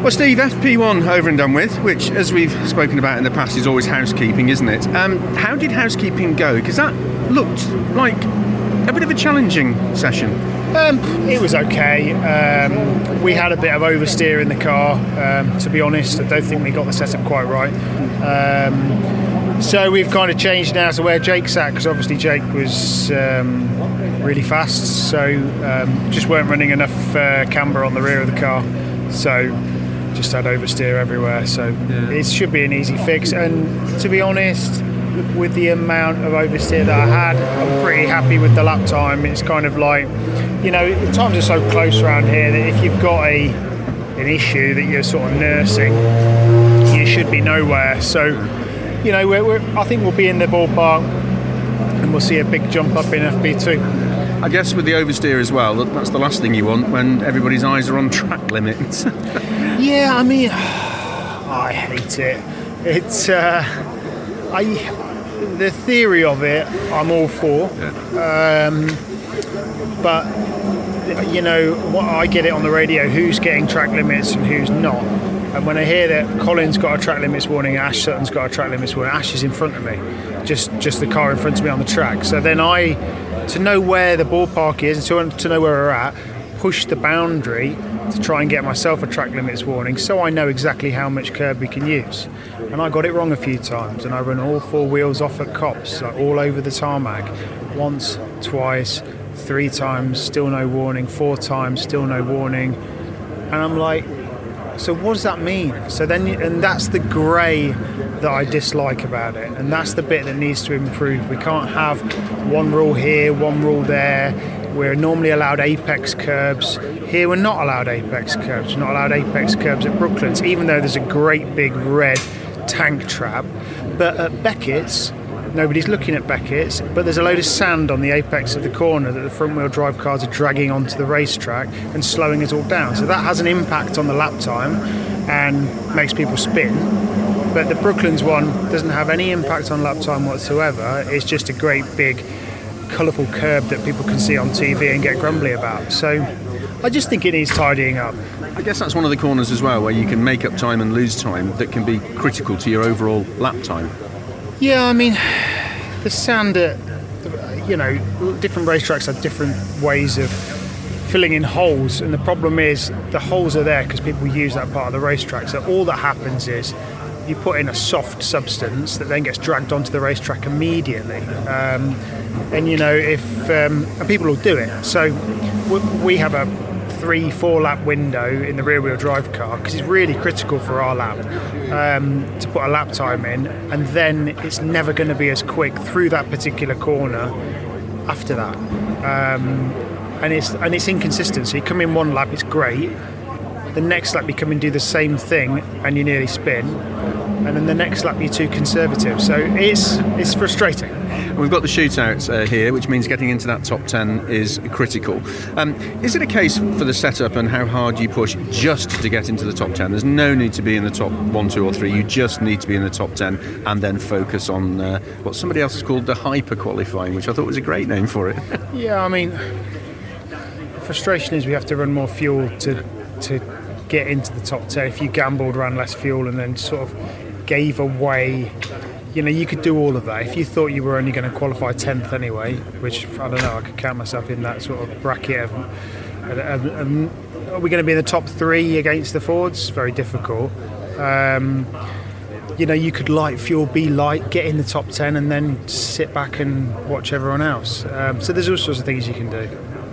Well, Steve, FP1 over and done with, which, as we've spoken about in the past, is always housekeeping, isn't it? Um, how did housekeeping go? Because that looked like a bit of a challenging session. Um, it was okay. Um, we had a bit of oversteer in the car. Um, to be honest, I don't think we got the setup quite right. Um, so we've kind of changed now to where Jake sat because obviously Jake was um, really fast. So just weren't running enough uh, camber on the rear of the car. So just had oversteer everywhere. So Yeah. it should be an easy fix. And to be honest, with the amount of oversteer that I had, I'm pretty happy with the lap time. It's kind of like, you know, the times are so close around here that if you've got a an issue that you're sort of nursing, you should be nowhere. So, you know, we're, we're, I think we'll be in the ballpark, and we'll see a big jump up in FP2. I guess with the oversteer as well, that's the last thing you want when everybody's eyes are on track limits. Yeah, I mean, I hate it. It's uh, I the theory of it, I'm all for, um, but you know, what I get it on the radio. Who's getting track limits and who's not? And when I hear that Colin's got a track limits warning, Ash Sutton's got a track limits warning, Ash is in front of me, just just the car in front of me on the track. So then I, to know where the ballpark is and to, to know where we're at, push the boundary to try and get myself a track limits warning so I know exactly how much curb we can use. And I got it wrong a few times and I run all four wheels off at Copse, like all over the tarmac. Once, twice, three times, still no warning, four times, still no warning. And I'm like, so what does that mean? So then, and that's the grey that I dislike about it, and that's the bit that needs to improve. We can't have one rule here, one rule there. We're normally allowed apex curbs. Here, we're not allowed apex curbs. We're not allowed apex curbs at Brooklands, even though there's a great big red tank trap. But at Beckett's, nobody's looking at Beckett's, but there's a load of sand on the apex of the corner that the front wheel drive cars are dragging onto the racetrack and slowing it all down. So that has an impact on the lap time and makes people spin. But the Brooklands one doesn't have any impact on lap time whatsoever. It's just a great big colourful curb that people can see on TV and get grumbly about. So I just think it needs tidying up. I guess that's one of the corners as well where you can make up time and lose time that can be critical to your overall lap time. Yeah, I mean, the sand at, you know, different racetracks have different ways of filling in holes, and the problem is the holes are there because people use that part of the racetrack. So all that happens is you put in a soft substance that then gets dragged onto the racetrack immediately. Um, and you know, if um, and people will do it. So we, we have a three, four lap window in the rear wheel drive car because it's really critical for our lap um, to put a lap time in, and then it's never going to be as quick through that particular corner after that. Um, and it's and it's inconsistent. So you come in one lap, it's great. The next lap you come and do the same thing, and you nearly spin. And then the next lap you're too conservative. So it's it's frustrating. And We've got the shootout uh, here, which means getting into that top 10 is critical. Um, is it a case for the setup and how hard you push just to get into the top 10? There's no need to be in the top 1, 2, or 3. You just need to be in the top 10 and then focus on uh, what somebody else has called the hyper qualifying, which I thought was a great name for it. Yeah, I mean, frustration is we have to run more fuel to to get into the top ten. If you gambled, ran less fuel, and then sort of gave away, you know, you could do all of that. If you thought you were only going to qualify tenth anyway, which I don't know, I could count myself in that sort of bracket. Are we going to be in the top three against the Fords? Very difficult. Um, you know, you could light fuel, be light, get in the top 10, and then sit back and watch everyone else. Um, so there's all sorts of things you can do.